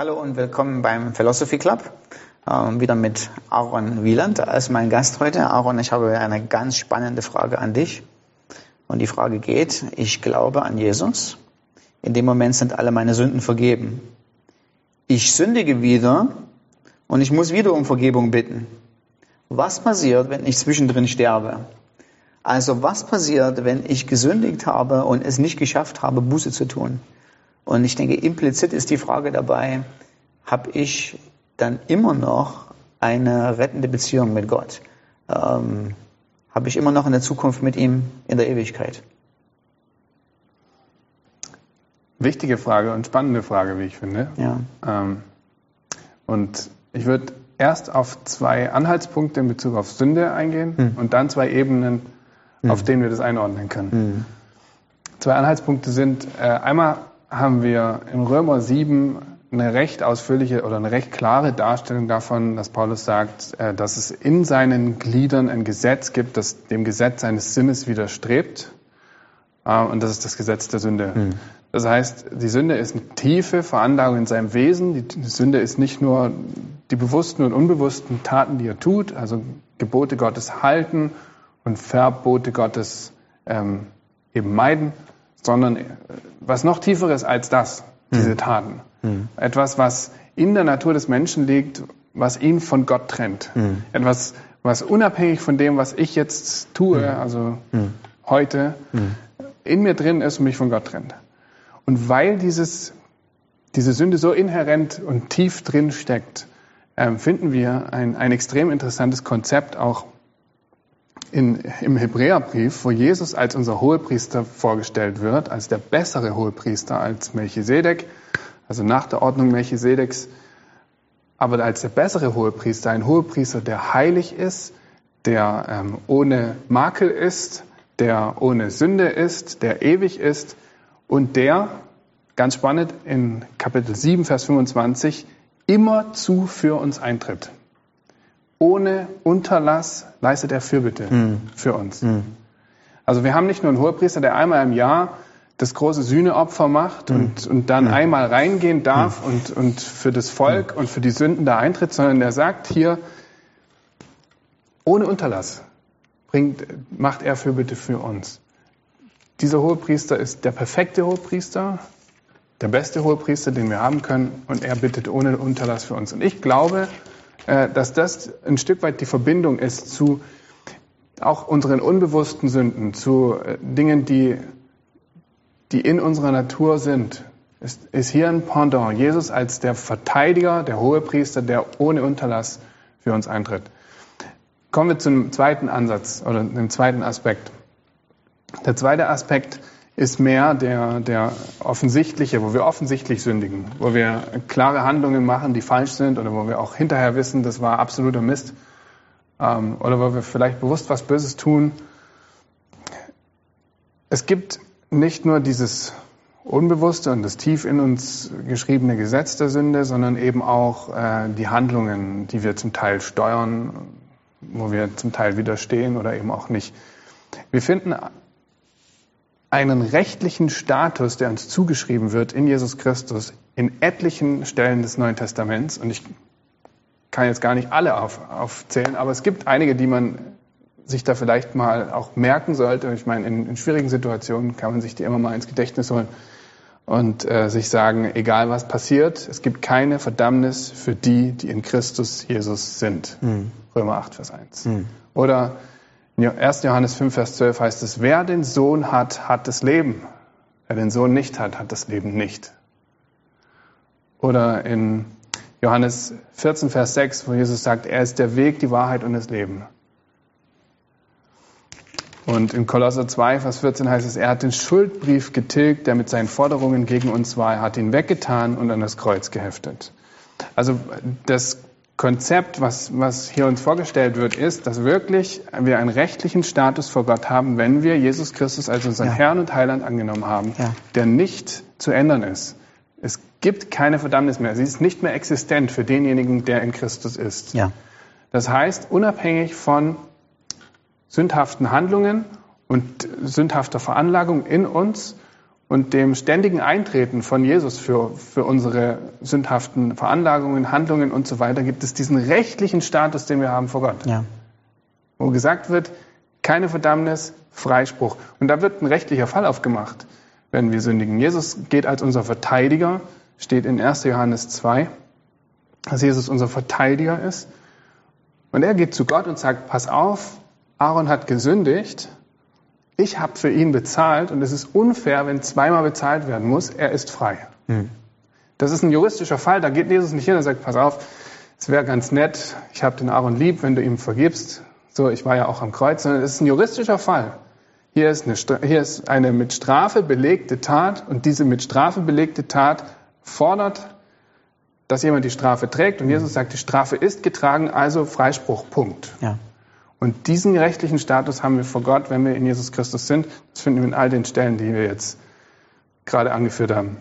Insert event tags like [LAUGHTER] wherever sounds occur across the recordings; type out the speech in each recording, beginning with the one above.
Hallo und willkommen beim Philosophy Club. Ähm, wieder mit Aaron Wieland als mein Gast heute. Aaron, ich habe eine ganz spannende Frage an dich. Und die Frage geht, ich glaube an Jesus. In dem Moment sind alle meine Sünden vergeben. Ich sündige wieder und ich muss wieder um Vergebung bitten. Was passiert, wenn ich zwischendrin sterbe? Also was passiert, wenn ich gesündigt habe und es nicht geschafft habe, Buße zu tun? Und ich denke, implizit ist die Frage dabei, habe ich dann immer noch eine rettende Beziehung mit Gott? Ähm, habe ich immer noch eine Zukunft mit ihm in der Ewigkeit? Wichtige Frage und spannende Frage, wie ich finde. Ja. Ähm, und ich würde erst auf zwei Anhaltspunkte in Bezug auf Sünde eingehen hm. und dann zwei Ebenen, hm. auf denen wir das einordnen können. Hm. Zwei Anhaltspunkte sind äh, einmal haben wir in Römer 7 eine recht ausführliche oder eine recht klare Darstellung davon, dass Paulus sagt, äh, dass es in seinen Gliedern ein Gesetz gibt, das dem Gesetz seines Sinnes widerstrebt. Äh, und das ist das Gesetz der Sünde. Hm. Das heißt, die Sünde ist eine tiefe Veranlagung in seinem Wesen. Die Sünde ist nicht nur die bewussten und unbewussten Taten, die er tut, also Gebote Gottes halten und Verbote Gottes ähm, eben meiden, sondern äh, was noch tieferes als das, diese hm. Taten. Mhm. Etwas, was in der Natur des Menschen liegt, was ihn von Gott trennt. Mhm. Etwas, was unabhängig von dem, was ich jetzt tue, also hm. heute, hm. in mir drin ist und mich von Gott trennt. Und weil dieses, diese Sünde so inhärent und tief drin steckt, finden wir ein, ein extrem interessantes Konzept auch in, im Hebräerbrief, wo Jesus als unser Hohepriester vorgestellt wird, als der bessere Hohepriester als Melchisedek, also nach der Ordnung Melchisedeks, aber als der bessere Hohepriester, ein Hohepriester, der heilig ist, der ähm, ohne Makel ist, der ohne Sünde ist, der ewig ist und der, ganz spannend, in Kapitel 7, Vers 25, immerzu für uns eintritt ohne Unterlass leistet er Fürbitte mhm. für uns. Mhm. Also wir haben nicht nur einen Hohepriester, der einmal im Jahr das große Sühneopfer macht mhm. und, und dann einmal reingehen darf und, und für das Volk und für die Sünden da eintritt, sondern der sagt hier, ohne Unterlass bringt, macht er Fürbitte für uns. Dieser Hohepriester ist der perfekte Hohepriester, der beste Hohepriester, den wir haben können, und er bittet ohne Unterlass für uns. Und ich glaube, dass das ein Stück weit die Verbindung ist zu auch unseren unbewussten Sünden, zu äh, Dingen, die, die in unserer Natur sind. Ist, ist hier ein Pendant. Jesus als der Verteidiger, der Hohepriester, der ohne Unterlass für uns eintritt. Kommen wir zum zweiten Ansatz oder dem zweiten Aspekt. Der zweite Aspekt ist mehr der, der offensichtliche, wo wir offensichtlich sündigen, wo wir klare Handlungen machen, die falsch sind oder wo wir auch hinterher wissen, das war absoluter Mist ähm, oder wo wir vielleicht bewusst was Böses tun. Es gibt nicht nur dieses unbewusste und das tief in uns geschriebene Gesetz der Sünde, sondern eben auch äh, die Handlungen, die wir zum Teil steuern, wo wir zum Teil widerstehen oder eben auch nicht. Wir finden einen rechtlichen Status, der uns zugeschrieben wird in Jesus Christus, in etlichen Stellen des Neuen Testaments. Und ich kann jetzt gar nicht alle auf, aufzählen, aber es gibt einige, die man sich da vielleicht mal auch merken sollte. Ich meine, in, in schwierigen Situationen kann man sich die immer mal ins Gedächtnis holen und äh, sich sagen, egal was passiert, es gibt keine Verdammnis für die, die in Christus Jesus sind. Mhm. Römer 8, Vers 1. Mhm. Oder 1. Johannes 5, Vers 12 heißt es, wer den Sohn hat, hat das Leben. Wer den Sohn nicht hat, hat das Leben nicht. Oder in Johannes 14, Vers 6, wo Jesus sagt, er ist der Weg, die Wahrheit und das Leben. Und in Kolosser 2, Vers 14 heißt es, er hat den Schuldbrief getilgt, der mit seinen Forderungen gegen uns war. Er hat ihn weggetan und an das Kreuz geheftet. Also das Konzept, was, was hier uns vorgestellt wird, ist, dass wirklich wir einen rechtlichen Status vor Gott haben, wenn wir Jesus Christus als unseren ja. Herrn und Heiland angenommen haben, ja. der nicht zu ändern ist. Es gibt keine Verdammnis mehr. Sie ist nicht mehr existent für denjenigen, der in Christus ist. Ja. Das heißt, unabhängig von sündhaften Handlungen und sündhafter Veranlagung in uns und dem ständigen Eintreten von Jesus für, für unsere sündhaften Veranlagungen, Handlungen und so weiter gibt es diesen rechtlichen Status, den wir haben vor Gott. Ja. Wo gesagt wird, keine Verdammnis, Freispruch. Und da wird ein rechtlicher Fall aufgemacht, wenn wir sündigen. Jesus geht als unser Verteidiger, steht in 1. Johannes 2, dass Jesus unser Verteidiger ist. Und er geht zu Gott und sagt, pass auf, Aaron hat gesündigt, ich habe für ihn bezahlt und es ist unfair, wenn zweimal bezahlt werden muss, er ist frei. Hm. Das ist ein juristischer Fall, da geht Jesus nicht hin und sagt, pass auf, es wäre ganz nett, ich habe den Aaron lieb, wenn du ihm vergibst. So, ich war ja auch am Kreuz, sondern es ist ein juristischer Fall. Hier ist, eine, hier ist eine mit Strafe belegte Tat und diese mit Strafe belegte Tat fordert, dass jemand die Strafe trägt und Jesus sagt, die Strafe ist getragen, also Freispruch, Punkt. Ja. Und diesen rechtlichen Status haben wir vor Gott, wenn wir in Jesus Christus sind. Das finden wir in all den Stellen, die wir jetzt gerade angeführt haben.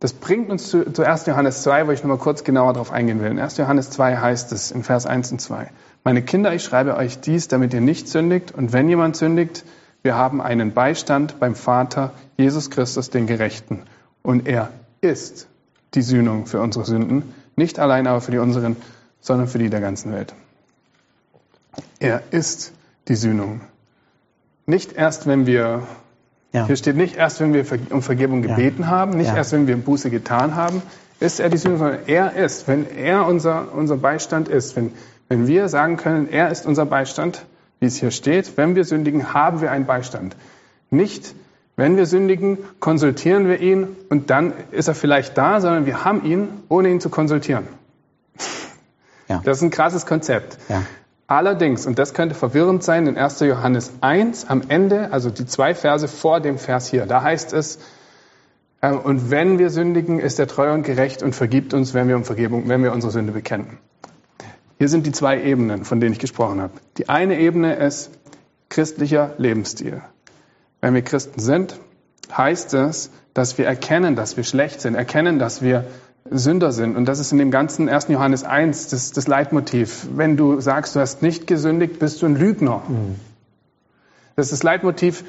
Das bringt uns zu, zu 1. Johannes 2, wo ich nochmal kurz genauer darauf eingehen will. In 1. Johannes 2 heißt es in Vers 1 und 2, Meine Kinder, ich schreibe euch dies, damit ihr nicht sündigt. Und wenn jemand sündigt, wir haben einen Beistand beim Vater, Jesus Christus, den Gerechten. Und er ist die Sühnung für unsere Sünden. Nicht allein aber für die unseren, sondern für die der ganzen Welt. Er ist die Sühnung. Nicht erst, wenn wir, ja. hier steht nicht erst, wenn wir um Vergebung gebeten ja. haben, nicht ja. erst, wenn wir Buße getan haben, ist er die Sühnung, sondern er ist, wenn er unser, unser Beistand ist, wenn, wenn wir sagen können, er ist unser Beistand, wie es hier steht, wenn wir sündigen, haben wir einen Beistand. Nicht, wenn wir sündigen, konsultieren wir ihn und dann ist er vielleicht da, sondern wir haben ihn, ohne ihn zu konsultieren. Ja. Das ist ein krasses Konzept. Ja. Allerdings, und das könnte verwirrend sein, in 1. Johannes 1 am Ende, also die zwei Verse vor dem Vers hier, da heißt es, äh, und wenn wir sündigen, ist er treu und gerecht und vergibt uns, wenn wir um Vergebung, wenn wir unsere Sünde bekennen. Hier sind die zwei Ebenen, von denen ich gesprochen habe. Die eine Ebene ist christlicher Lebensstil. Wenn wir Christen sind, heißt es, dass wir erkennen, dass wir schlecht sind, erkennen, dass wir Sünder sind. Und das ist in dem ganzen 1. Johannes 1 das, das Leitmotiv. Wenn du sagst, du hast nicht gesündigt, bist du ein Lügner. Mhm. Das ist das Leitmotiv.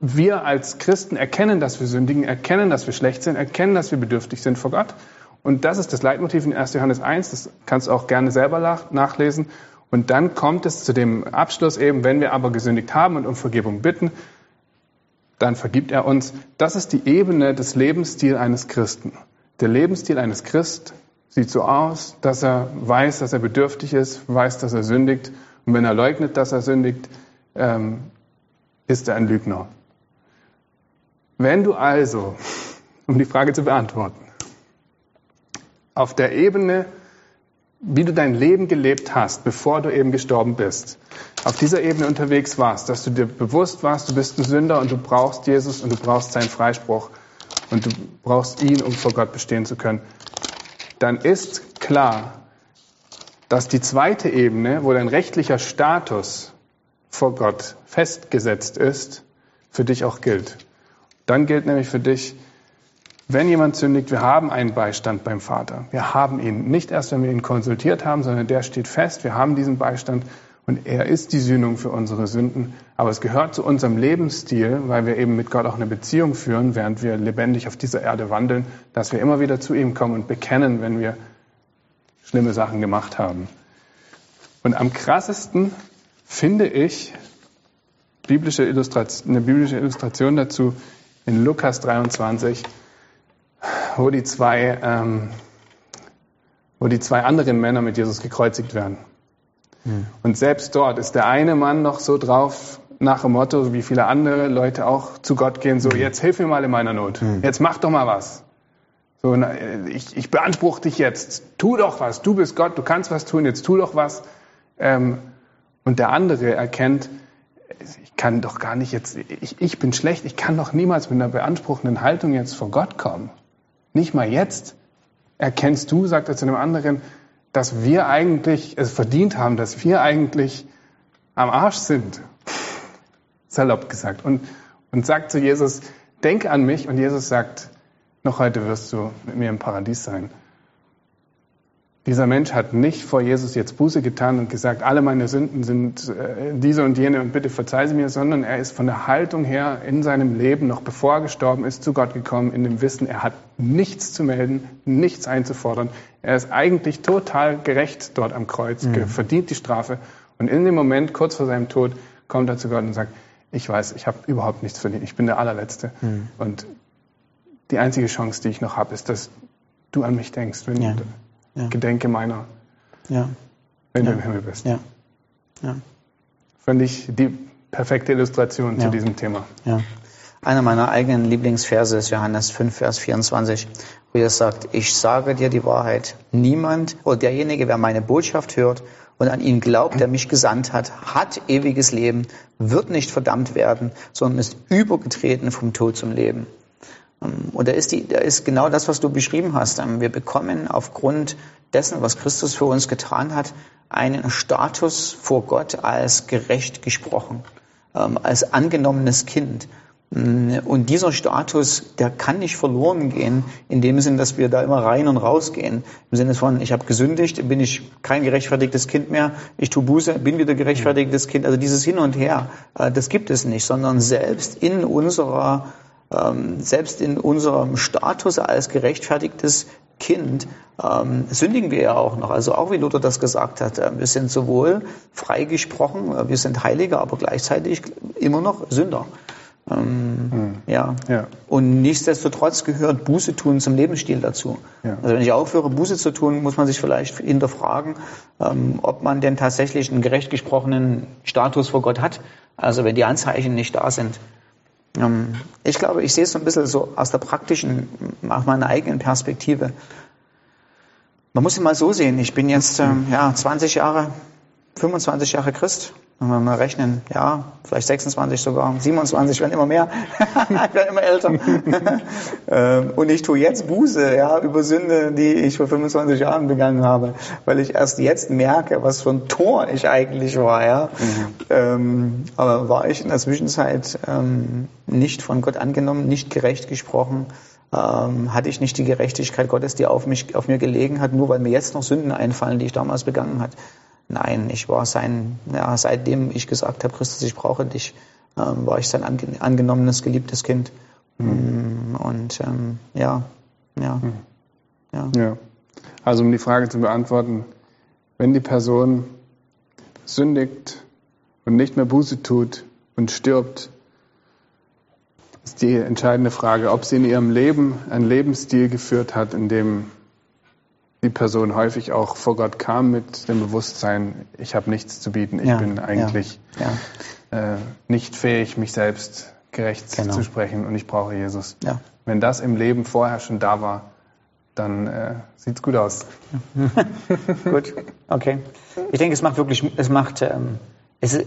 Wir als Christen erkennen, dass wir sündigen, erkennen, dass wir schlecht sind, erkennen, dass wir bedürftig sind vor Gott. Und das ist das Leitmotiv in 1. Johannes 1. Das kannst du auch gerne selber nachlesen. Und dann kommt es zu dem Abschluss eben, wenn wir aber gesündigt haben und um Vergebung bitten, dann vergibt er uns. Das ist die Ebene des Lebensstils eines Christen. Der Lebensstil eines Christ sieht so aus, dass er weiß, dass er bedürftig ist, weiß, dass er sündigt. Und wenn er leugnet, dass er sündigt, ähm, ist er ein Lügner. Wenn du also, [LAUGHS] um die Frage zu beantworten, auf der Ebene, wie du dein Leben gelebt hast, bevor du eben gestorben bist, auf dieser Ebene unterwegs warst, dass du dir bewusst warst, du bist ein Sünder und du brauchst Jesus und du brauchst seinen Freispruch, und du brauchst ihn, um vor Gott bestehen zu können, dann ist klar, dass die zweite Ebene, wo dein rechtlicher Status vor Gott festgesetzt ist, für dich auch gilt. Dann gilt nämlich für dich, wenn jemand sündigt, wir haben einen Beistand beim Vater. Wir haben ihn. Nicht erst, wenn wir ihn konsultiert haben, sondern der steht fest. Wir haben diesen Beistand und er ist die Sühnung für unsere Sünden. Aber es gehört zu unserem Lebensstil, weil wir eben mit Gott auch eine Beziehung führen, während wir lebendig auf dieser Erde wandeln, dass wir immer wieder zu ihm kommen und bekennen, wenn wir schlimme Sachen gemacht haben. Und am krassesten finde ich biblische eine biblische Illustration dazu in Lukas 23, wo die zwei, ähm, wo die zwei anderen Männer mit Jesus gekreuzigt werden. Und selbst dort ist der eine Mann noch so drauf, nach dem Motto, wie viele andere Leute auch zu Gott gehen, so, jetzt hilf mir mal in meiner Not. Jetzt mach doch mal was. So, ich, ich beanspruche dich jetzt. Tu doch was. Du bist Gott, du kannst was tun, jetzt tu doch was. Ähm, und der andere erkennt, ich kann doch gar nicht jetzt, ich, ich bin schlecht, ich kann doch niemals mit einer beanspruchenden Haltung jetzt vor Gott kommen. Nicht mal jetzt. Erkennst du, sagt er zu einem anderen, dass wir eigentlich es verdient haben, dass wir eigentlich am Arsch sind. Salopp gesagt. Und, und sagt zu Jesus, denk an mich. Und Jesus sagt, noch heute wirst du mit mir im Paradies sein. Dieser Mensch hat nicht vor Jesus jetzt Buße getan und gesagt, alle meine Sünden sind äh, diese und jene und bitte verzeih sie mir, sondern er ist von der Haltung her in seinem Leben, noch bevor er gestorben ist, zu Gott gekommen, in dem Wissen, er hat nichts zu melden, nichts einzufordern. Er ist eigentlich total gerecht dort am Kreuz, mhm. verdient die Strafe. Und in dem Moment, kurz vor seinem Tod, kommt er zu Gott und sagt, ich weiß, ich habe überhaupt nichts verdient, ich bin der allerletzte. Mhm. Und die einzige Chance, die ich noch habe, ist, dass du an mich denkst. Wenn ja ja. Gedenke meiner, ja. wenn ja. du im Himmel bist. Ja. Ja. Fand ich die perfekte Illustration zu diesem Thema. Ja. Einer meiner eigenen Lieblingsverse ist Johannes 5, Vers 24, wo er sagt, ich sage dir die Wahrheit, niemand oder derjenige, wer meine Botschaft hört und an ihn glaubt, der mich gesandt hat, hat ewiges Leben, wird nicht verdammt werden, sondern ist übergetreten vom Tod zum Leben. Ähm, und da ist, die, da ist genau das, was du beschrieben hast. Ähm, wir bekommen aufgrund dessen, was Christus für uns getan hat, einen Status vor Gott als gerecht gesprochen, ähm, als angenommenes Kind. Mm, und dieser Status, der kann nicht verloren gehen, in dem Sinn, dass wir da immer rein und raus gehen. Im Sinne von, ich habe gesündigt, bin ich kein gerechtfertigtes Kind mehr, ich tue Buße, bin wieder gerechtfertigtes Kind. Also dieses Hin und Her, äh, das gibt es nicht, sondern selbst in unserer ähm, selbst in unserem Status als gerechtfertigtes Kind ähm, sündigen wir ja auch noch. Also auch wie Luther das gesagt hat, äh, wir sind sowohl freigesprochen, äh, wir sind Heilige, aber gleichzeitig immer noch Sünder. Ähm, hm. ja. ja. Und nichtsdestotrotz gehört Buße tun zum Lebensstil dazu. Ja. Also wenn ich aufhöre, Buße zu tun, muss man sich vielleicht hinterfragen, ähm, ob man denn tatsächlich einen gerecht gesprochenen Status vor Gott hat. Also wenn die Anzeichen nicht da sind. Ähm, ich glaube, ich sehe es so ein bisschen so aus der praktischen, aus meiner eigenen Perspektive. Man muss es mal so sehen, ich bin jetzt ähm, ja, 20 Jahre, 25 Jahre Christ wenn wir mal rechnen, ja, vielleicht 26 sogar, 27 werden immer mehr, [LAUGHS] ich werde immer älter. [LAUGHS] Ähm, und ich tue jetzt Buße, ja, über Sünde, die ich vor 25 Jahren begangen habe, weil ich erst jetzt merke, was für ein Tor ich eigentlich war, ja. Mhm. Ähm, aber war ich in der Zwischenzeit ähm, nicht von Gott angenommen, nicht gerecht gesprochen, ähm, hatte ich nicht die Gerechtigkeit Gottes, die auf mich, auf mir gelegen hat, nur weil mir jetzt noch Sünden einfallen, die ich damals begangen hat. Nein, ich war sein, ja, seitdem ich gesagt habe, Christus, ich brauche dich, ähm, war ich sein angenommenes, geliebtes Kind. Mhm. Und ähm, ja, ja, mhm. ja. Ja. Also um die Frage zu beantworten, wenn die Person sündigt und nicht mehr Buße tut und stirbt, ist die entscheidende Frage, ob sie in ihrem Leben einen Lebensstil geführt hat, in dem die Person häufig auch vor Gott kam mit dem Bewusstsein, ich habe nichts zu bieten, ich ja, bin eigentlich ja. Äh, nicht fähig, mich selbst gerecht genau. zu sprechen und ich brauche Jesus. Wenn das im Leben vorher schon da war, dann äh, sieht es gut aus. [LAUGHS] gut, okay. Ich denke, es macht wirklich, es macht, ähm, es,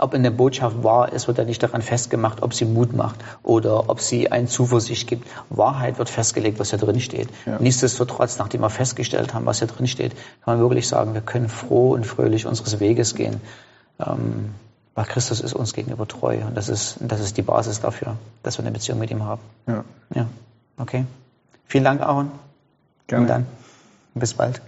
ob eine Botschaft wahr ist, wird ja nicht daran festgemacht, ob sie Mut macht oder ob sie einen Zuversicht gibt. Wahrheit wird festgelegt, was hier drin steht. Ja. Nichtsdestotrotz, nachdem wir festgestellt haben, was hier drin steht, kann man wirklich sagen, wir können froh und fröhlich unseres Weges gehen. Ähm, weil Christus ist uns gegenüber treu. Und das ist, das ist die Basis dafür, dass wir eine Beziehung mit ihm haben. Ja. Ja. Okay. Vielen Dank, Aaron. Gerne. Und dann. Bis bald.